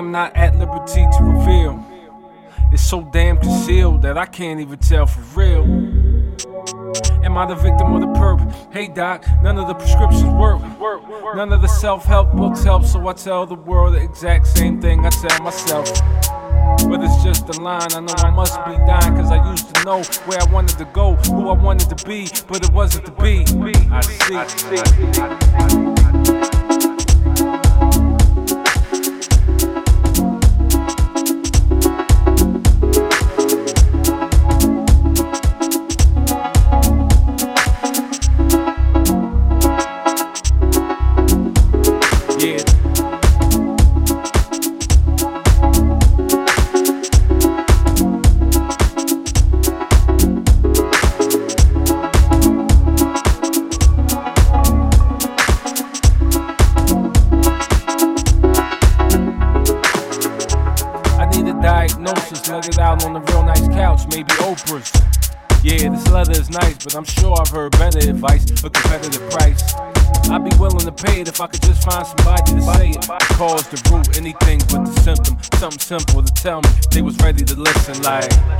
am not at liberty to reveal. It's so damn concealed that I can't even tell for real. Am I the victim of the perp? Hey doc, none of the prescriptions work. None of the self help books help, so I tell the world the exact same thing I tell myself. But it's just a line, I know I must be dying, cause I used to know where I wanted to go, who I wanted to be, but it wasn't to be. I see. Yeah. But I'm sure I've heard better advice, a competitive price. I'd be willing to pay it if I could just find somebody to say it. Cause, the root, anything but the symptom. Something simple to tell me they was ready to listen, like.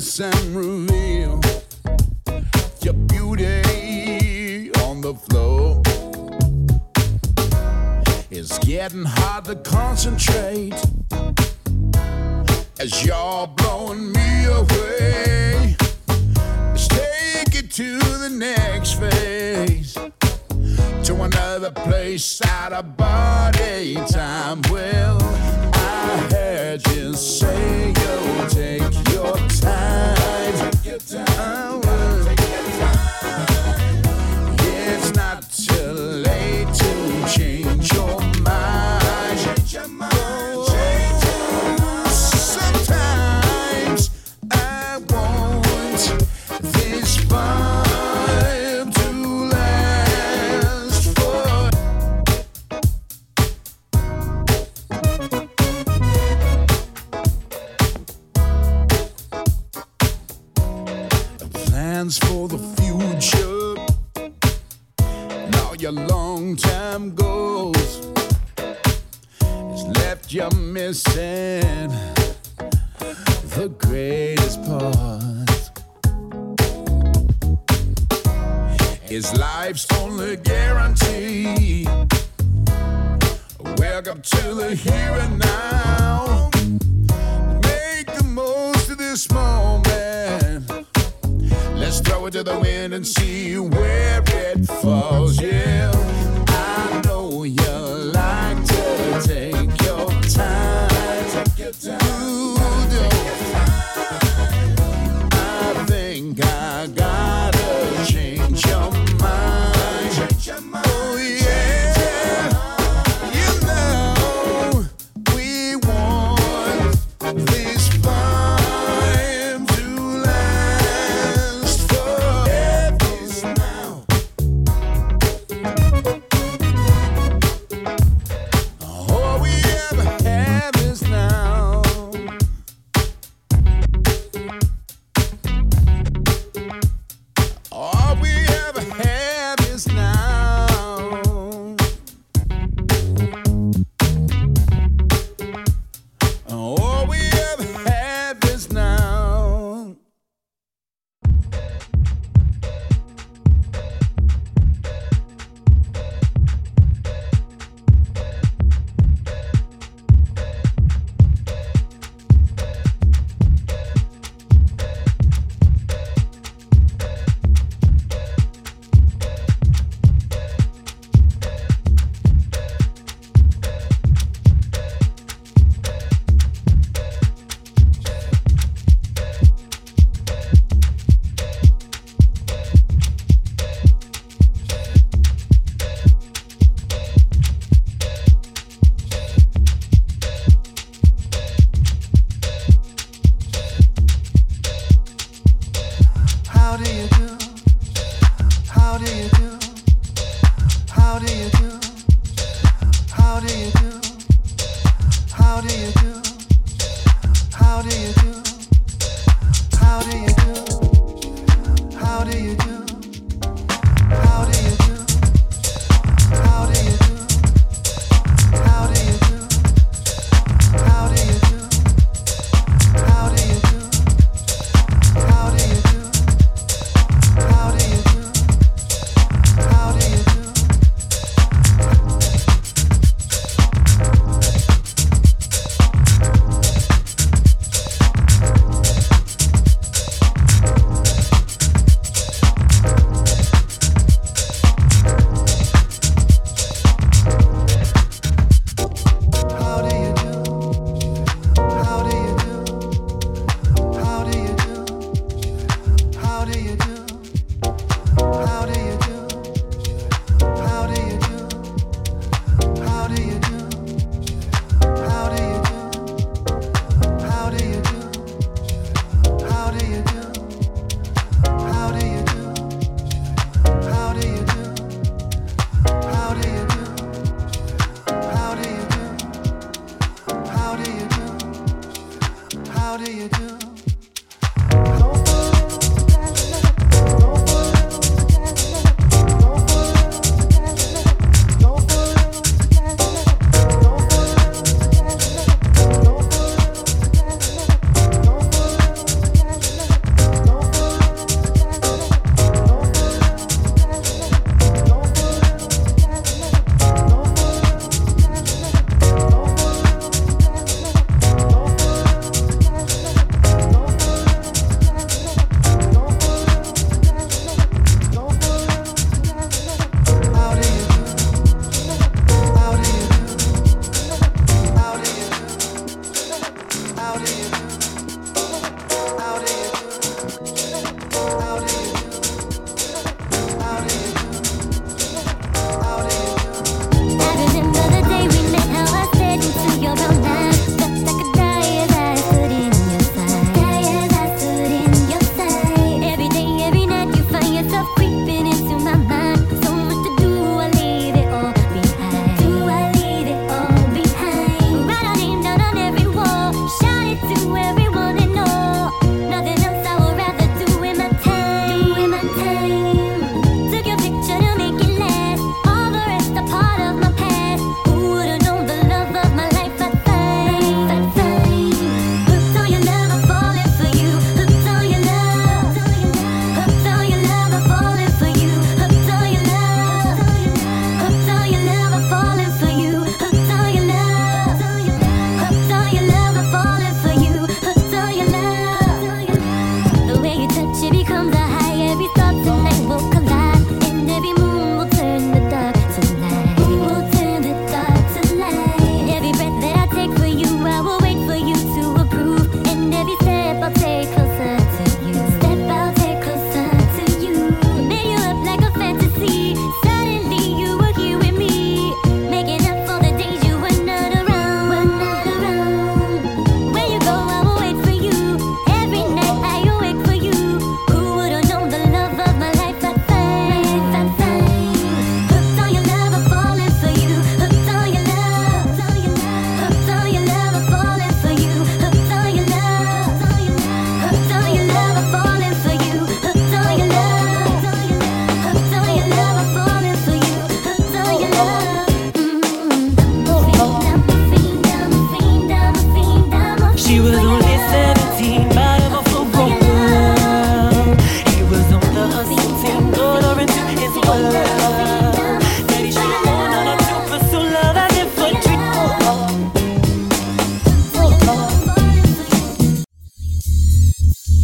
dress and reveal your beauty on the floor. It's getting hard to concentrate as you're blowing me away. Let's take it to the next phase, to another place out of body time. Well there, just say go, take your time. Take your time.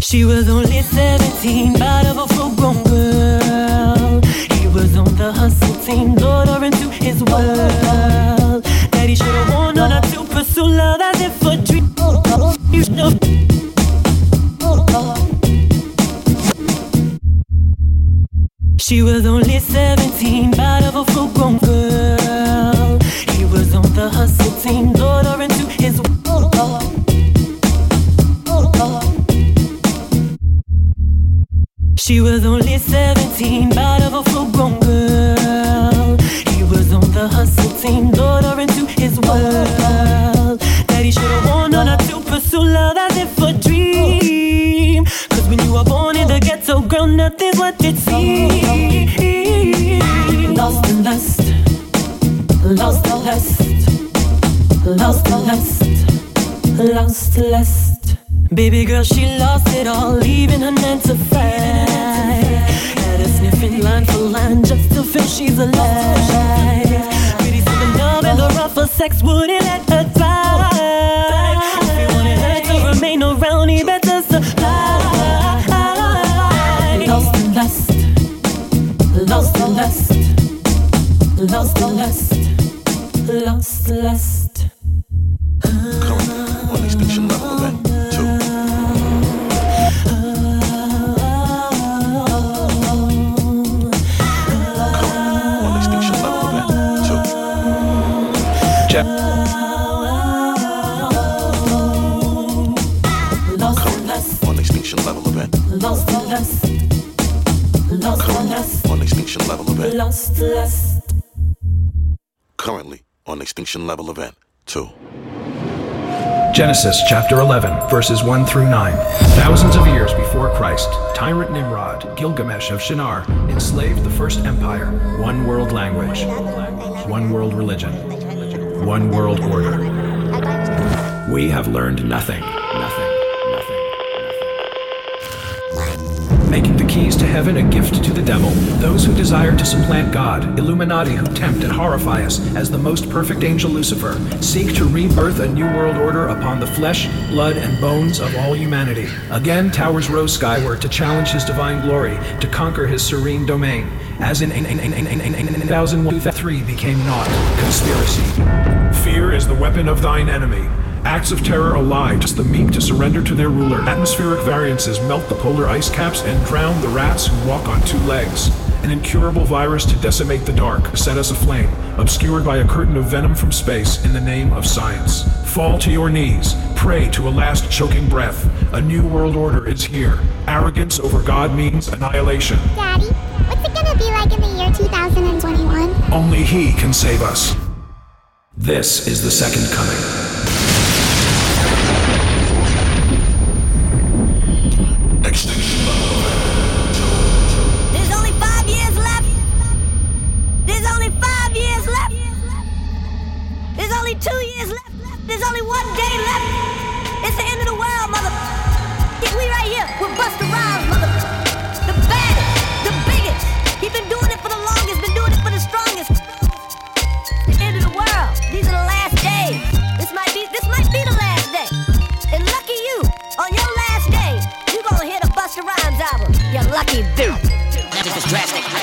She was only 17, but of a full grown girl. He was on the hustle team, lured her into his world. He should have warned her not to pursue love as if a dream. You have. She was only 17, but of a full grown girl. He was on the hustle team, She was only 17, but of a full grown girl. He was on the hustle team, lured her into his world. He should have warned her to pursue love as if a dream. Cause when you are born in the ghetto, girl, nothing's what it seems. Lost in lust, lost in lust, lost in lust, lost in lust. Baby girl, she lost it all, leaving her nine to five. Sex wouldn't level event two. Genesis chapter 11, verses 1 through 9. Thousands of years before Christ, tyrant Nimrod, Gilgamesh of Shinar, enslaved the first empire. One world language, one world religion, one world order. We have learned nothing, heaven a gift to the devil, those who desire to supplant God, Illuminati who tempt and horrify us as the most perfect angel Lucifer, seek to rebirth a new world order upon the flesh, blood, and bones of all humanity. Again, towers rose skyward to challenge his divine glory, to conquer his serene domain. As in 1003 became naught, conspiracy. Fear is the weapon of thine enemy. Acts of terror ally just the meek to surrender to their ruler. Atmospheric variances melt the polar ice caps and drown the rats who walk on two legs. An incurable virus to decimate the dark, set us aflame, obscured by a curtain of venom from space in the name of science. Fall to your knees, pray to a last choking breath. A new world order is here. Arrogance over God means annihilation. Daddy, what's it gonna be like in the year 2021? Only He can save us. This is the second coming. Extinction Lucky dude. This is drastic.